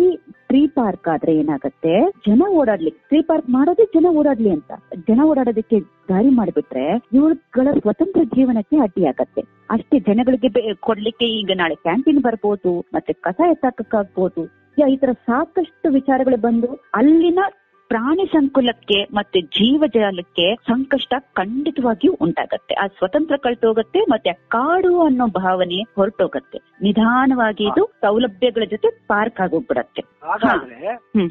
ಟ್ರೀ ಪಾರ್ಕ್ ಆದ್ರೆ ಏನಾಗತ್ತೆ ಜನ ಓಡಾಡ್ಲಿಕ್ಕೆ ಟ್ರೀ ಪಾರ್ಕ್ ಮಾಡೋದೇ ಜನ ಓಡಾಡ್ಲಿ ಅಂತ. ಜನ ಓಡಾಡೋದಕ್ಕೆ ದಾರಿ ಮಾಡಿಬಿಟ್ರೆ ಇವುಗಳ ಸ್ವತಂತ್ರ ಜೀವನಕ್ಕೆ ಅಡ್ಡಿಯಾಗತ್ತೆ. ಅಷ್ಟೇ ಜನಗಳಿಗೆ ಕೊಡ್ಲಿಕ್ಕೆ ಈಗ ನಾಳೆ ಕ್ಯಾಂಟೀನ್ ಬರ್ಬೋದು ಮತ್ತೆ ಕಸ ಎತ್ತಾಕಕ್ಕಾಗ್ಬೋದು ಈ ತರ ಸಾಕಷ್ಟು ವಿಚಾರಗಳು ಬಂದು ಅಲ್ಲಿನ ಪ್ರಾಣಿ ಸಂಕುಲಕ್ಕೆ ಮತ್ತೆ ಜೀವಜಾಲಕ್ಕೆ ಸಂಕಷ್ಟ ಖಂಡಿತವಾಗಿಯೂ ಉಂಟಾಗತ್ತೆ. ಆ ಸ್ವತಂತ್ರ ಕಳ್ತೋಗತ್ತೆ ಮತ್ತೆ ಕಾಡು ಅನ್ನೋ ಭಾವನೆ ಹೊರಟೋಗತ್ತೆ. ನಿಧಾನವಾಗಿ ಇದು ಸೌಲಭ್ಯಗಳ ಜೊತೆ ಪಾರ್ಕ್ ಆಗೋಗ್ಬಿಡತ್ತೆ. ಹಾಗಾದ್ರೆ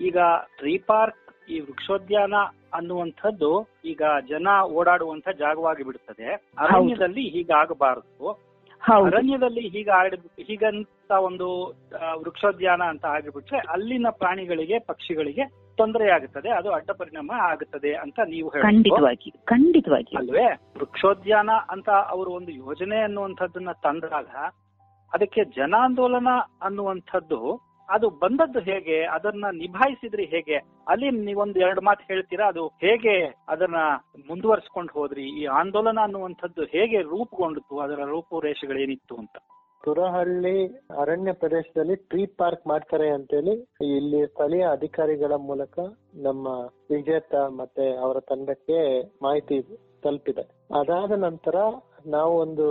ಈಗ ಟ್ರೀ ಪಾರ್ಕ್ ಈ ವೃಕ್ಷೋದ್ಯಾನ ಅನ್ನುವಂಥದ್ದು ಈಗ ಜನ ಓಡಾಡುವಂತ ಜಾಗವಾಗಿ ಬಿಡುತ್ತದೆ ಅರಣ್ಯದಲ್ಲಿ ಹೀಗಾಗಬಾರದು. ಅರಣ್ಯದಲ್ಲಿ ಹೀಗ ಆಡ್ ಹೀಗಂತ ಒಂದು ವೃಕ್ಷೋದ್ಯಾನ ಅಂತ ಆಗಿಬಿಟ್ರೆ ಅಲ್ಲಿನ ಪ್ರಾಣಿಗಳಿಗೆ ಪಕ್ಷಿಗಳಿಗೆ ತೊಂದರೆ ಆಗುತ್ತದೆ. ಅದು ಅಡ್ಡ ಪರಿಣಾಮ ಆಗುತ್ತದೆ ಅಂತ ನೀವು ಖಂಡಿತವಾಗಿ ಖಂಡಿತವಾಗಿ. ಅಲ್ವೇ? ವೃಕ್ಷೋದ್ಯಾನ ಅಂತ ಅವರು ಒಂದು ಯೋಜನೆ ಅನ್ನುವಂಥದ್ದನ್ನ ತಂದಾಗ ಅದಕ್ಕೆ ಜನಾಂದೋಲನ ಅನ್ನುವಂಥದ್ದು ಅದು ಬಂದದ್ದು ಹೇಗೆ, ಅದನ್ನ ನಿಭಾಯಿಸಿದ್ರಿ ಹೇಗೆ, ಅಲ್ಲಿ ನೀವೊಂದು ಎರಡು ಮಾತು ಹೇಳ್ತೀರಾ? ಅದು ಹೇಗೆ ಅದನ್ನ ಮುಂದುವರ್ಸ್ಕೊಂಡು ಹೋದ್ರಿ? ಈ ಆಂದೋಲನ ಅನ್ನುವಂಥದ್ದು ಹೇಗೆ ರೂಪುಗೊಂಡಿತು ಅದರ ರೂಪುರೇಷೆಗಳೇನಿತ್ತು ಅಂತ. ತುರಹಳ್ಳಿ ಅರಣ್ಯ ಪ್ರದೇಶದಲ್ಲಿ ಟ್ರೀ ಪಾರ್ಕ್ ಮಾಡ್ತಾರೆ ಅಂತೇಳಿ ಇಲ್ಲಿ ಸ್ಥಳೀಯ ಅಧಿಕಾರಿಗಳ ಮೂಲಕ ನಮ್ಮ ವಿಜೇತ ಮತ್ತೆ ಅವರ ತಂಡಕ್ಕೆ ಮಾಹಿತಿ ತಲುಪಿದೆ. ಅದಾದ ನಂತರ ನಾವು ಒಂದು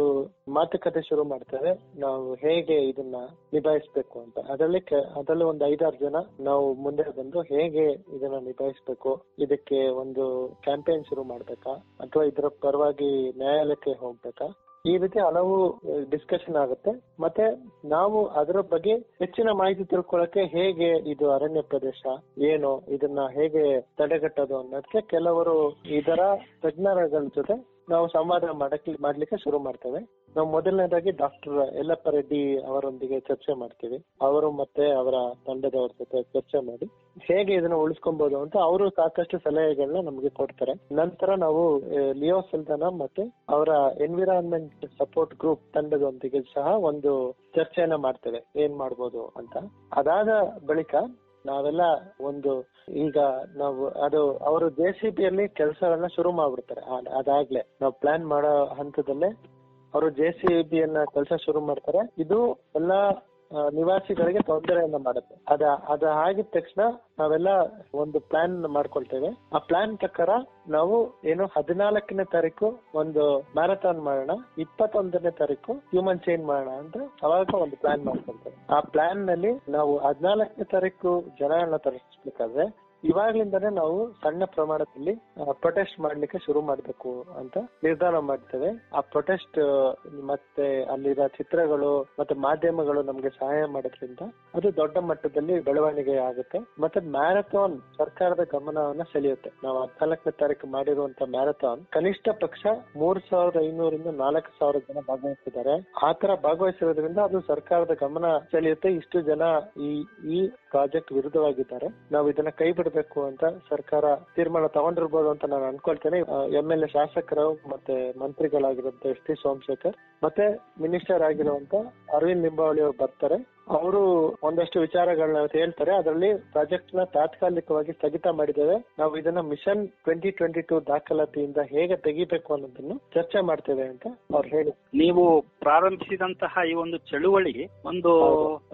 ಮಾತುಕತೆ ಶುರು ಮಾಡ್ತೇವೆ. ನಾವು ಹೇಗೆ ಇದನ್ನ ನಿಭಾಯಿಸ್ಬೇಕು ಅಂತ. ಅದರಲ್ಲಿ ಅದರಲ್ಲಿ ಒಂದು ಐದಾರು ಜನ ನಾವು ಮುಂದೆ ಬಂದು ಹೇಗೆ ಇದನ್ನ ನಿಭಾಯಿಸ್ಬೇಕು, ಇದಕ್ಕೆ ಒಂದು ಕ್ಯಾಂಪೇನ್ ಶುರು ಮಾಡ್ಬೇಕಾ, ಅಥವಾ ಇದರ ಪರವಾಗಿ ನ್ಯಾಯಾಲಯಕ್ಕೆ ಹೋಗ್ಬೇಕಾ, ಈ ರೀತಿ ಹಲವು ಡಿಸ್ಕಷನ್ ಆಗುತ್ತೆ. ಮತ್ತೆ ನಾವು ಅದರ ಬಗ್ಗೆ ಹೆಚ್ಚಿನ ಮಾಹಿತಿ ತಿಳ್ಕೊಳ್ಳಕ್ಕೆ ಹೇಗೆ ಇದು ಅರಣ್ಯ ಪ್ರದೇಶ, ಏನು, ಇದನ್ನ ಹೇಗೆ ತಡೆಗಟ್ಟೋದು ಅನ್ನೋದಕ್ಕೆ ಕೆಲವರು ಇದರ ತಜ್ಞರ ಜೊತೆ ನಾವು ಸಂವಾದ ಮಾಡಕ್ಕೆ ಮಾಡ್ಲಿಕ್ಕೆ ಶುರು ಮಾಡ್ತೇವೆ. ನಾವು ಮೊದಲನೇದಾಗಿ ಡಾಕ್ಟರ್ ಯಲ್ಲಪ್ಪ ರೆಡ್ಡಿ ಅವರೊಂದಿಗೆ ಚರ್ಚೆ ಮಾಡ್ತೀವಿ. ಅವರು ಮತ್ತೆ ಅವರ ತಂಡದವರ ಜೊತೆ ಚರ್ಚೆ ಮಾಡಿ ಹೇಗೆ ಇದನ್ನ ಉಳಿಸ್ಕೊಬಹುದು ಅಂತ ಅವರು ಸಾಕಷ್ಟು ಸಲಹೆಗಳನ್ನ ನಮಗೆ ಕೊಡ್ತಾರೆ. ನಂತರ ನಾವು ಲಿಯೋ ಸಲ್ದಾನ ಮತ್ತೆ ಅವರ ಎನ್ವಿರಾನ್ಮೆಂಟ್ ಸಪೋರ್ಟ್ ಗ್ರೂಪ್ ತಂಡದೊಂದಿಗೆ ಸಹ ಒಂದು ಚರ್ಚೆಯನ್ನ ಮಾಡ್ತೇವೆ. ಏನ್ ಮಾಡ್ಬೋದು ಅಂತ. ಅದಾದ ಬಳಿಕ ನಾವೆಲ್ಲ ಒಂದು ಈಗ ನಾವು ಅದು ಅವರು ಜೆ ಯಲ್ಲಿ ಕೆಲಸಗಳನ್ನ ಶುರು ಮಾಡ್ಬಿಡ್ತಾರೆ. ಅದಾಗ್ಲೇ ನಾವು ಪ್ಲಾನ್ ಮಾಡೋ ಹಂತದಲ್ಲೇ ಅವರು ಜೆ ಯನ್ನ ಕೆಲಸ ಶುರು ಮಾಡ್ತಾರೆ. ಇದು ಎಲ್ಲಾ ನಿವಾಸಿಗಳಿಗೆ ತೊಂದರೆಯನ್ನ ಮಾಡುತ್ತೆ. ಅದ ಅದ ಆಗಿದ ತಕ್ಷಣ ನಾವೆಲ್ಲ ಒಂದು ಪ್ಲಾನ್ ಮಾಡ್ಕೊಳ್ತೇವೆ. ಆ ಪ್ಲಾನ್ ಪ್ರಕಾರ ನಾವು ಏನು ಹದಿನಾಲ್ಕನೇ ತಾರೀಕು ಒಂದು ಮ್ಯಾರಥಾನ್ ಮಾಡೋಣ, ಇಪ್ಪತ್ತೊಂದನೇ ತಾರೀಕು ಹ್ಯೂಮನ್ ಚೈನ್ ಮಾಡೋಣ ಅಂತ ಅವಾಗ ಒಂದು ಪ್ಲಾನ್ ಮಾಡ್ಕೊಳ್ತೇವೆ. ಆ ಪ್ಲಾನ್ನಲ್ಲಿ ನಾವು ಹದಿನಾಲ್ಕನೇ ತಾರೀಕು ಜನಗಳನ್ನ ತರಿಸ್ಬೇಕಾದ್ರೆ ಇವಾಗ್ಲಿಂದಾನೇ ನಾವು ಸಣ್ಣ ಪ್ರಮಾಣದಲ್ಲಿ ಪ್ರೊಟೆಸ್ಟ್ ಮಾಡ್ಲಿಕ್ಕೆ ಶುರು ಮಾಡ್ಬೇಕು ಅಂತ ನಿರ್ಧಾರ ಮಾಡ್ತೇವೆ. ಆ ಪ್ರೊಟೆಸ್ಟ್ ಮತ್ತೆ ಅಲ್ಲಿರೋ ಚಿತ್ರಗಳು ಮತ್ತೆ ಮಾಧ್ಯಮಗಳು ನಮ್ಗೆ ಸಹಾಯ ಮಾಡೋದ್ರಿಂದ ಅದು ದೊಡ್ಡ ಮಟ್ಟದಲ್ಲಿ ಬೆಳವಣಿಗೆ ಆಗುತ್ತೆ. ಮತ್ತೆ ಮ್ಯಾರಥಾನ್ ಸರ್ಕಾರದ ಗಮನವನ್ನ ಸೆಳೆಯುತ್ತೆ. ನಾವು ಹದಿನಾಲ್ಕನೇ ತಾರೀಕು ಮಾಡಿರುವಂತ ಮ್ಯಾರಥಾನ್ ಕನಿಷ್ಠ ಪಕ್ಷ ಮೂರ್ ಸಾವಿರದ ಐನೂರಿಂದ ನಾಲ್ಕು ಸಾವಿರ ಜನ ಭಾಗವಹಿಸಿದ್ದಾರೆ. ಆ ತರ ಭಾಗವಹಿಸಿರೋದ್ರಿಂದ ಅದು ಸರ್ಕಾರದ ಗಮನ ಸೆಳೆಯುತ್ತೆ. ಇಷ್ಟು ಜನ ಈ ಈ ಪ್ರಾಜೆಕ್ಟ್ ವಿರುದ್ಧವಾಗಿದ್ದಾರೆ. ನಾವು ಇದನ್ನ ಕೈ ಬಿಡಬೇಕು ಅಂತ ಸರ್ಕಾರ ತೀರ್ಮಾನ ತಗೊಂಡಿರ್ಬೋದು ಅಂತ ನಾನು ಅನ್ಕೊಳ್ತೇನೆ. ಎಂ ಎಲ್ ಎ ಶಾಸಕರು ಮತ್ತೆ ಮಂತ್ರಿಗಳಾಗಿರುವಂತ ಎಸ್ ಟಿ ಸೋಮಶೇಖರ್ ಮತ್ತೆ ಮಿನಿಸ್ಟರ್ ಆಗಿರುವಂತ ಅರವಿಂದ್ ಲಿಂಬಾವಳಿ ಅವರು ಬರ್ತಾರೆ. ಅವರು ಒಂದಷ್ಟು ವಿಚಾರಗಳನ್ನ ಹೇಳ್ತಾರೆ. ಅದರಲ್ಲಿ ಪ್ರಾಜೆಕ್ಟ್ನ ತಾತ್ಕಾಲಿಕವಾಗಿ ಸ್ಥಗಿತ ಮಾಡಿದ್ದೇವೆ. ನಾವು ಇದನ್ನ ಮಿಷನ್ ಟ್ವೆಂಟಿ ಟ್ವೆಂಟಿ ಟೂ ದಾಖಲಾತಿಯಿಂದ ಹೇಗೆ ತೆಗಿಬೇಕು ಅನ್ನೋದನ್ನು ಚರ್ಚೆ ಮಾಡ್ತೇವೆ ಅಂತ ಅವ್ರು ಹೇಳಿ ನೀವು ಪ್ರಾರಂಭಿಸಿದಂತಹ ಈ ಒಂದು ಚಳುವಳಿ ಒಂದು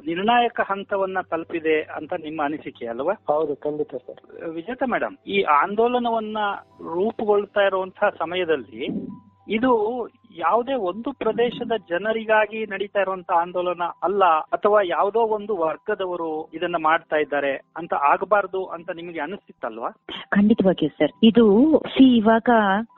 ನಿರ್ಣಾಯಕ ಹಂತವನ್ನ ತಲುಪಿದೆ ಅಂತ ನಿಮ್ಮ ಅನಿಸಿಕೆ ಅಲ್ವಾ? ಹೌದು ಖಂಡಿತ ಸರ್. ವಿಜೇತ ಮೇಡಮ್ ಈ ಆಂದೋಲನವನ್ನ ರೂಪುಗೊಳ್ತಾ ಇರುವಂತಹ ಸಮಯದಲ್ಲಿ ಇದು ಯಾವುದೇ ಒಂದು ಪ್ರದೇಶದ ಜನರಿಗಾಗಿ ನಡೀತಾ ಇರುವಂತ ಆಂದೋಲನ ಅಲ್ಲ, ಅಥವಾ ಯಾವುದೋ ಒಂದು ವರ್ಗದವರು ಇದನ್ನ ಮಾಡ್ತಾ ಇದ್ದಾರೆ ಅಂತ ಆಗಬಾರ್ದು ಅಂತ ನಿಮಗೆ ಅನಿಸ್ತಿತ್ತಲ್ವಾ? ಖಂಡಿತವಾಗಿ ಸರ್. ಇದು ಸಿ, ಇವಾಗ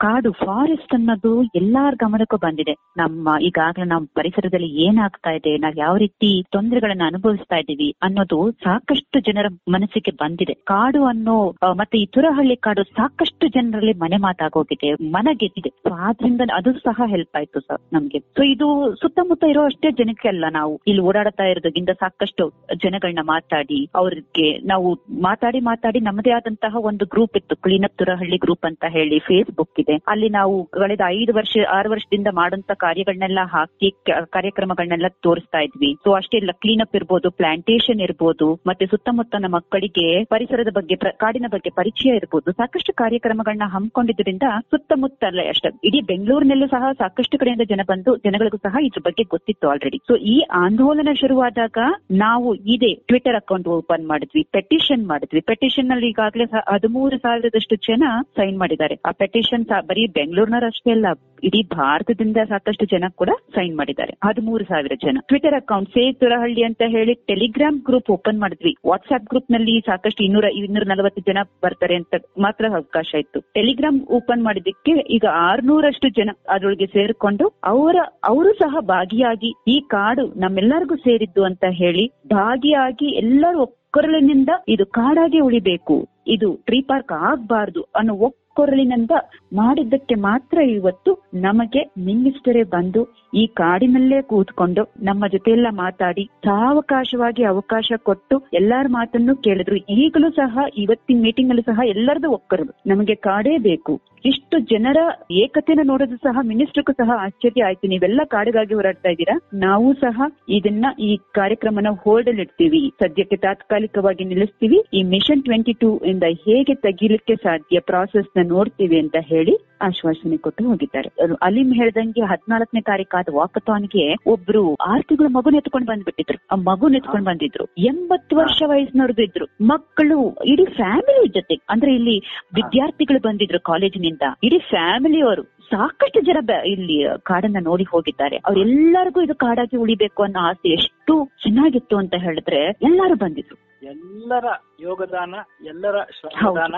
ಕಾಡು ಫಾರೆಸ್ಟ್ ಅನ್ನೋದು ಎಲ್ಲಾರ ಗಮನಕ್ಕೂ ಬಂದಿದೆ. ನಮ್ಮ, ಈಗಾಗಲೇ ನಮ್ಮ ಪರಿಸರದಲ್ಲಿ ಏನಾಗ್ತಾ ಇದೆ, ನಾವ್ ಯಾವ ರೀತಿ ತೊಂದರೆಗಳನ್ನ ಅನುಭವಿಸ್ತಾ ಇದ್ದೀವಿ ಅನ್ನೋದು ಸಾಕಷ್ಟು ಜನರ ಮನಸ್ಸಿಗೆ ಬಂದಿದೆ. ಕಾಡು ಅನ್ನೋ ಮತ್ತೆ ಈ ತುರಹಳ್ಳಿ ಕಾಡು ಸಾಕಷ್ಟು ಜನರಲ್ಲಿ ಮನೆ ಮಾತಾಗೋಗಿದೆ, ಮನ ಗೆದ್ದಿದೆ. ಸೊ ಆದ್ರಿಂದ ಅದು ಸಹ ಹೆಲ್ಪ್ ಆಯ್ತು ಸರ್ ನಮ್ಗೆ. ಸೊ ಇದು ಸುತ್ತಮುತ್ತ ಇರೋ ಅಷ್ಟೇ ಜನಕ್ಕೆ ಅಲ್ಲ ನಾವು. ಇಲ್ಲಿ ಓಡಾಡ್ತಾ ಇರೋದಕ್ಕಿಂತ ಸಾಕಷ್ಟು ಜನಗಳನ್ನ ಮಾತಾಡಿ, ಅವ್ರಿಗೆ ನಾವು ಮಾತಾಡಿ ಮಾತಾಡಿ ನಮ್ಮದೇ ಆದಂತಹ ಒಂದು ಗ್ರೂಪ್ ಇತ್ತು. ಕ್ಲೀನಪ್ ತುರಹಳ್ಳಿ ಗ್ರೂಪ್ ಅಂತ ಹೇಳಿ ಫೇಸ್ಬುಕ್ ಇದೆ. ಅಲ್ಲಿ ನಾವು ಕಳೆದ ಐದು ವರ್ಷ, ಆರು ವರ್ಷದಿಂದ ಮಾಡುವಂತ ಕಾರ್ಯಗಳನ್ನೆಲ್ಲ ಹಾಕಿ ಕಾರ್ಯಕ್ರಮಗಳನ್ನೆಲ್ಲ ತೋರಿಸ್ತಾ ಇದ್ವಿ. ಸೊ ಅಷ್ಟೇ ಇಲ್ಲ ಅಪ್ ಇರ್ಬೋದು ಪ್ಲಾಂಟೇಶನ್ ಇರ್ಬೋದು, ಮತ್ತೆ ಸುತ್ತಮುತ್ತ ನಮ್ಮ ಮಕ್ಕಳಿಗೆ ಪರಿಸರದ ಬಗ್ಗೆ ಕಾಡಿನ ಬಗ್ಗೆ ಪರಿಚಯ ಇರ್ಬೋದು. ಸಾಕಷ್ಟು ಕಾರ್ಯಕ್ರಮಗಳನ್ನ ಹಮ್ಮಿಕೊಂಡಿದ್ರಿಂದ ಸುತ್ತಮುತ್ತಲೇ ಅಷ್ಟೇ. ಇಡೀ ಬೆಂಗಳೂರಿನಲ್ಲೂ ಸಹ ಸಾಕಷ್ಟು ಕಡೆಯಿಂದ ಜನ ಬಂದು ಜನಗಳಿಗೂ ಸಹ ಇದ್ರ ಬಗ್ಗೆ ಗೊತ್ತಿತ್ತು ಆಲ್ರೆಡಿ ಸೊ ಈ ಆಂದೋಲನ ಶುರುವಾದಾಗ ನಾವು ಇದೆ ಟ್ವಿಟರ್ ಅಕೌಂಟ್ ಓಪನ್ ಮಾಡಿದ್ವಿ ಪೆಟಿಷನ್ ಮಾಡಿದ್ವಿ. ಪೆಟಿಷನ್ನಲ್ಲಿ ಈಗಾಗಲೇ ಹದಿಮೂರು ಸಾವಿರದಷ್ಟು ಜನ ಸೈನ್ ಮಾಡಿದ್ದಾರೆ. ಆ ಪೆಟಿಷನ್ ಬರೀ ಬೆಂಗಳೂರಿನವರಷ್ಟೇ ಅಲ್ಲ, ಇಡೀ ಭಾರತದಿಂದ ಸಾಕಷ್ಟು ಜನ ಕೂಡ ಸೈನ್ ಮಾಡಿದ್ದಾರೆ. ಹದಿಮೂರು ಸಾವಿರ ಜನ. ಟ್ವಿಟರ್ ಅಕೌಂಟ್ ಸೇವ್ ತುರಹಳ್ಳಿ ಅಂತ ಹೇಳಿ ಟೆಲಿಗ್ರಾಮ್ ಗ್ರೂಪ್ ಓಪನ್ ಮಾಡಿದ್ವಿ. ವಾಟ್ಸ್ಆಪ್ ಗ್ರೂಪ್ನಲ್ಲಿ ಸಾಕಷ್ಟು ಇನ್ನೂರ ಇನ್ನೂರ ನಲವತ್ತು ಜನ ಬರ್ತಾರೆ ಅಂತ ಮಾತ್ರ ಅವಕಾಶ ಇತ್ತು. ಟೆಲಿಗ್ರಾಮ್ ಓಪನ್ ಮಾಡಿದಕ್ಕೆ ಈಗ ಆರ್ನೂರಷ್ಟು ಜನ ಅದರೊಳಗೆ ಸೇರ್ಕೊಂಡು ಅವರ, ಅವರು ಸಹ ಭಾಗಿಯಾಗಿ ಈ ಕಾಡು ನಮ್ಮೆಲ್ಲರಿಗೂ ಸೇರಿದ್ದು ಅಂತ ಹೇಳಿ ಭಾಗಿಯಾಗಿ ಎಲ್ಲರೂ ಒಕ್ಕೊರಲಿನಿಂದ ಇದು ಕಾಡಾಗಿ ಉಳಿಬೇಕು. ಇದು ಟ್ರೀ ಪಾರ್ಕ್ ಆಗ್ಬಾರ್ದು ಅನ್ನೋ ಒಕ್ಕೊರಲಿನಿಂದ ಮಾಡಿದ್ದಕ್ಕೆ ಮಾತ್ರ ಇವತ್ತು ನಮಗೆ ಮಿನಿಸ್ಟರೇ ಬಂದು ಈ ಕಾಡಿನಲ್ಲೇ ಕೂತ್ಕೊಂಡು ನಮ್ಮ ಜೊತೆಯೆಲ್ಲ ಮಾತಾಡಿ ಸಾವಕಾಶವಾಗಿ ಅವಕಾಶ ಕೊಟ್ಟು ಎಲ್ಲರ ಮಾತನ್ನು ಕೇಳಿದ್ರು. ಈಗಲೂ ಸಹ ಇವತ್ತಿನ ಮೀಟಿಂಗ್ ಅಲ್ಲೂ ಸಹ ಎಲ್ಲರದು ಒಕ್ಕರದು ನಮಗೆ ಕಾಡೇ ಬೇಕು. ಇಷ್ಟು ಜನರ ಏಕತೆನ ನೋಡೋದು ಸಹ ಮಿನಿಸ್ಟರ್ಗೂ ಸಹ ಆಶ್ಚರ್ಯ ಆಯ್ತು. ನೀವೆಲ್ಲ ಕಾಡಿಗಾಗಿ ಹೋರಾಡ್ತಾ ಇದ್ದೀರಾ? ನಾವು ಸಹ ಇದನ್ನ ಈ ಕಾರ್ಯಕ್ರಮನ ಹೋಲ್ಡ್ ಅಲ್ಲಿ ಇಡ್ತೀವಿ. ಸದ್ಯಕ್ಕೆ ತಾತ್ಕಾಲಿಕವಾಗಿ ನಿಲ್ಲಿಸ್ತೀವಿ. ಈ ಮಿಷನ್ ಟ್ವೆಂಟಿ ಟೂ ಇಂದ ಹೇಗೆ ತೆಗೀಲಿಕ್ಕೆ ಸಾಧ್ಯ ಪ್ರಾಸೆಸ್ನ ನೋಡ್ತೀವಿ ಅಂತ ಹೇಳಿ ಆಶ್ವಾಸನೆ ಕೊಟ್ಟು ಹೋಗಿದ್ದಾರೆ. ಅಲಿಂ ಹೇಳ್ದಂಗೆ ಹದಿನಾಲ್ಕನೇ ತಾರೀಕು ಆದ ವಾಕಥಾನ್ಗೆ ಒಬ್ರು ಆರು ತಿಂಗಳು ಮಗು ಎತ್ಕೊಂಡು ಬಂದ್ಬಿಟ್ಟಿದ್ರು. ಆ ಮಗು ಎತ್ಕೊಂಡು ಬಂದಿದ್ರು. ಎಂಬತ್ತು ವರ್ಷ ವಯಸ್ಸಿನವ್ರದ್ದು ಇದ್ರು. ಮಕ್ಕಳು ಇಡೀ ಫ್ಯಾಮಿಲಿ ಜೊತೆ. ಅಂದ್ರೆ ಇಲ್ಲಿ ವಿದ್ಯಾರ್ಥಿಗಳು ಬಂದಿದ್ರು ಕಾಲೇಜಿನಿಂದ. ಇಡೀ ಫ್ಯಾಮಿಲಿಯವರು ಸಾಕಷ್ಟು ಜನ ಇಲ್ಲಿ ಕಾಡನ್ನ ನೋಡಿ ಹೋಗಿದ್ದಾರೆ. ಅವ್ರೆಲ್ಲರಿಗೂ ಇದು ಕಾಡಾಗಿ ಉಳಿಬೇಕು ಅನ್ನೋ ಆಸೆ ಎಷ್ಟು ಚೆನ್ನಾಗಿತ್ತು ಅಂತ ಹೇಳಿದ್ರೆ ಎಲ್ಲರೂ ಬಂದಿದ್ರು. ಎಲ್ಲರ ಯೋಗದಾನ ಎಲ್ಲರ ಶ್ರಮದಾನ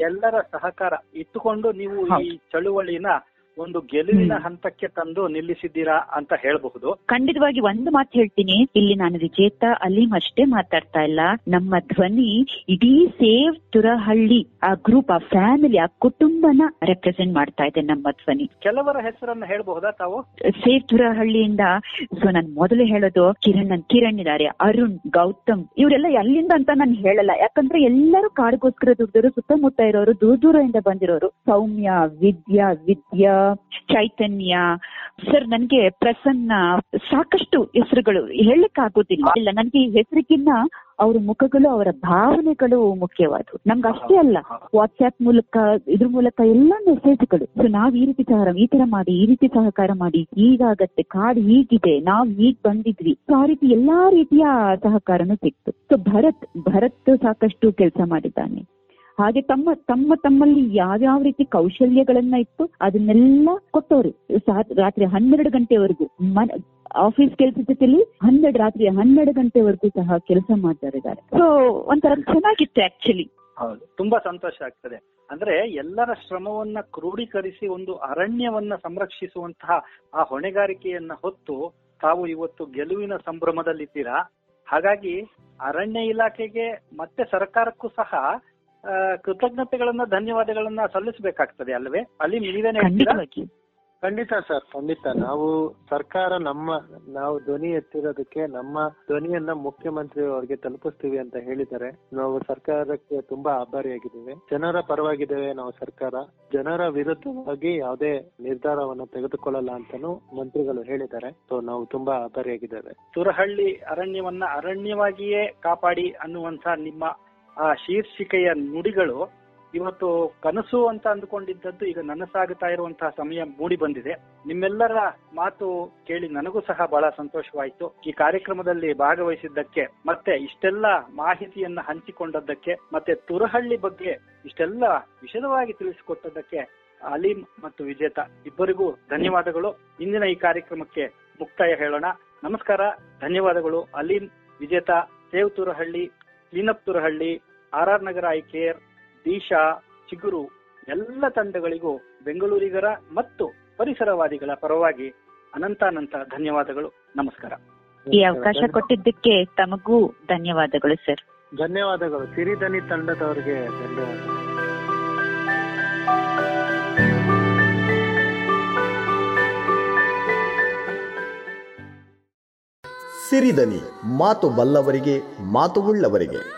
ಎಲ್ಲರ ಸಹಕಾರ ಇಟ್ಟುಕೊಂಡು ನೀವು ಈ. ಚಳುವಳಿನ ಒಂದು ಗೆಲುವಿನ ಹಂತಕ್ಕೆ ತಂದು ನಿಲ್ಲಿಸಿದ್ದೀರಾ ಅಂತ ಹೇಳಬಹುದು. ಖಂಡಿತವಾಗಿ ಒಂದು ಮಾತು ಹೇಳ್ತೀನಿ. ಇಲ್ಲಿ ನಾನು ವಿಜೇತ ಅಲೀಂ ಅಷ್ಟೇ ಮಾತಾಡ್ತಾ ಇಲ್ಲ. ನಮ್ಮ ಧ್ವನಿ ಇಡೀ ಸೇವ್ ತುರಹಳ್ಳಿ ಆ ಗ್ರೂಪ್ ಆ ಫ್ಯಾಮಿಲಿ ಆ ಕುಟುಂಬನ ರೆಪ್ರೆಸೆಂಟ್ ಮಾಡ್ತಾ ಇದೆ ನಮ್ಮ ಧ್ವನಿ. ಕೆಲವರ ಹೆಸರನ್ನ ಹೇಳಬಹುದಾ ತಾವು? ಸೇವ್ ತುರಹಳ್ಳಿಯಿಂದ ಸೊ ನಾನು ಮೊದಲು ಹೇಳೋದು ಕಿರಣ್ ಕಿರಣ್ ಇದಾರೆ ಅರುಣ್ ಗೌತಮ್ ಇವರೆಲ್ಲ ಎಲ್ಲಿಂದ ಅಂತ ನಾನು ಹೇಳಲ್ಲ. ಯಾಕಂದ್ರೆ ಎಲ್ಲರೂ ಕಾಡಿಗೋಸ್ಕರ ದುಡ್ಡರು ಸುತ್ತಮುತ್ತ ಇರೋರು ದೂರ ದೂರದಿಂದ ಬಂದಿರೋರು. ಸೌಮ್ಯ ವಿದ್ಯಾ ವಿದ್ಯಾ. ಚೈತನ್ಯ. ಸರ್, ನನ್ಗೆ ಪ್ರಸನ್ನ ಸಾಕಷ್ಟು ಹೆಸರುಗಳು ಹೇಳಕ್ ಆಗೋದಿಲ್ಲ ಇಲ್ಲ, ನನ್ಗೆ ಈ ಹೆಸರಿಗಿನ್ನ ಅವ್ರ ಮುಖಗಳು, ಅವರ ಭಾವನೆಗಳು ಮುಖ್ಯವಾದವು ನಮ್ಗೆ ಅಷ್ಟೇ ಅಲ್ಲ ವಾಟ್ಸ್ಆಪ್ ಮೂಲಕ, ಇದ್ರ ಮೂಲಕ ಎಲ್ಲ ಮೆಸೇಜ್ಗಳು ಸೊ ನಾವ್ ಈ ರೀತಿ ಸಹಕಾರ, ಈ ತರ ಮಾಡಿ, ಈ ರೀತಿ ಸಹಕಾರ ಮಾಡಿ ಈಗಾಗತ್ತೆ ಕಾಡು ಹೀಗಿದೆ, ನಾವ್ ಈಗ ಬಂದಿದ್ವಿ. ಸೊ ಆ ರೀತಿ ಎಲ್ಲಾ ರೀತಿಯ ಸಹಕಾರನು ಸಿಕ್ತು. ಸೊ ಭರತ್ ಭರತ್ ಸಾಕಷ್ಟು ಕೆಲಸ ಮಾಡಿದ್ದಾನೆ. ಹಾಗೆ ತಮ್ಮ ತಮ್ಮ ತಮ್ಮಲ್ಲಿ ಯಾವ್ಯಾವ ರೀತಿ ಕೌಶಲ್ಯಗಳನ್ನ ಇತ್ತು ಅದನ್ನೆಲ್ಲ ಕೊಟ್ಟವರು. ರಾತ್ರಿ ಹನ್ನೆರಡು ಗಂಟೆವರೆಗೂ ಮನ ಆಫೀಸ್ ಕೆಲಸ ಜೊತೆಯಲ್ಲಿ ಹನ್ನೆರಡು, ರಾತ್ರಿ ಹನ್ನೆರಡು ಗಂಟೆವರೆಗೂ ಸಹ ಕೆಲಸ ಮಾಡ್ತಾ ಇದ್ದಾರೆ ಸೊ ಒಂಥರ ಚೆನ್ನಾಗಿತ್ತು ಆಕ್ಚುಲಿ ಹೌದು, ತುಂಬಾ ಸಂತೋಷ ಆಗ್ತದೆ. ಅಂದ್ರೆ ಎಲ್ಲರ ಶ್ರಮವನ್ನ ಕ್ರೋಢೀಕರಿಸಿ ಒಂದು ಅರಣ್ಯವನ್ನ ಸಂರಕ್ಷಿಸುವಂತಹ ಆ ಹೊಣೆಗಾರಿಕೆಯನ್ನ ಹೊತ್ತು ತಾವು ಇವತ್ತು ಗೆಲುವಿನ ಸಂಭ್ರಮದಲ್ಲಿದ್ದೀರಾ? ಹಾಗಾಗಿ ಅರಣ್ಯ ಇಲಾಖೆಗೆ ಮತ್ತೆ ಸರ್ಕಾರಕ್ಕೂ ಸಹ ಕೃತಜ್ಞತೆಗಳನ್ನ ಧನ್ಯವಾದಗಳನ್ನ ಸಲ್ಲಿಸಬೇಕಾಗ್ತದೆ ಅಲ್ವೇ ಅಲ್ಲಿ ನೀವೇನೆ ಖಂಡಿತ ಸರ್ ಖಂಡಿತ. ನಾವು ಸರ್ಕಾರ ನಮ್ಮ ನಾವು ಧ್ವನಿ ಎತ್ತಿರೋದಕ್ಕೆ ನಮ್ಮ ಧ್ವನಿಯನ್ನ ಮುಖ್ಯಮಂತ್ರಿ ಅವರಿಗೆ ತಲುಪಿಸ್ತೀವಿ ಅಂತ ಹೇಳಿದ್ದಾರೆ. ನಾವು ಸರ್ಕಾರಕ್ಕೆ ತುಂಬಾ ಆಭಾರಿಯಾಗಿದ್ದೇವೆ. ಜನರ ಪರವಾಗಿದ್ದೇವೆ ನಾವು ಸರ್ಕಾರ. ಜನರ ವಿರುದ್ಧವಾಗಿ ಯಾವುದೇ ನಿರ್ಧಾರವನ್ನು ತೆಗೆದುಕೊಳ್ಳಲ್ಲ ಅಂತಾನು ಮಂತ್ರಿಗಳು ಹೇಳಿದ್ದಾರೆ. ಸೊ ನಾವು ತುಂಬಾ ಆಭಾರಿಯಾಗಿದ್ದೇವೆ. ಸುರಹಳ್ಳಿ ಅರಣ್ಯವನ್ನ ಅರಣ್ಯವಾಗಿಯೇ ಕಾಪಾಡಿ ಅನ್ನುವಂತ ನಿಮ್ಮ ಆ ಶೀರ್ಷಿಕೆಯ ನುಡಿಗಳು ಇವತ್ತು ಕನಸು ಅಂತ ಅಂದುಕೊಂಡಿದ್ದದ್ದು ಈಗ ನನಸಾಗುತ್ತಾ ಇರುವಂತಹ ಸಮಯ ಮೂಡಿ ಬಂದಿದೆ. ನಿಮ್ಮೆಲ್ಲರ ಮಾತು ಕೇಳಿ ನನಗೂ ಸಹ ಬಹಳ ಸಂತೋಷವಾಯಿತು. ಈ ಕಾರ್ಯಕ್ರಮದಲ್ಲಿ ಭಾಗವಹಿಸಿದ್ದಕ್ಕೆ ಮತ್ತೆ ಇಷ್ಟೆಲ್ಲ ಮಾಹಿತಿಯನ್ನ ಹಂಚಿಕೊಂಡದ್ದಕ್ಕೆ ಮತ್ತೆ ತುರಹಳ್ಳಿ ಬಗ್ಗೆ ಇಷ್ಟೆಲ್ಲ ವಿಶದವಾಗಿ ತಿಳಿಸಿಕೊಟ್ಟದ್ದಕ್ಕೆ ಅಲೀಂ ಮತ್ತು ವಿಜೇತ ಇಬ್ಬರಿಗೂ ಧನ್ಯವಾದಗಳು. ಇಂದಿನ ಈ ಕಾರ್ಯಕ್ರಮಕ್ಕೆ ಮುಕ್ತಾಯ ಹೇಳೋಣ. ನಮಸ್ಕಾರ. ಧನ್ಯವಾದಗಳು. Aleem Vijetha, save Turahalli, cleanup Turahalli. R R Nagar I care Disha Chiguru ಎಲ್ಲ ತಂಡಗಳಿಗೂ ಬೆಂಗಳೂರಿಗರ ಮತ್ತು ಪರಿಸರವಾದಿಗಳ ಪರವಾಗಿ ಅನಂತಾನಂತ ಧನ್ಯವಾದಗಳು. ನಮಸ್ಕಾರ. ಈ ಅವಕಾಶ ಕೊಟ್ಟಿದ್ದಕ್ಕೆ ತಮಗೂ ಧನ್ಯವಾದಗಳು ಸರ್. ಧನ್ಯವಾದಗಳು. ಸಿರಿಧನಿ ತಂಡದವರಿಗೆ ಧನ್ಯವಾದ ಸಿರಿದನಿ ಮಾತು ಬಲ್ಲವರಿಗೆ ಮಾತು ಉಳ್ಳವರಿಗೆ.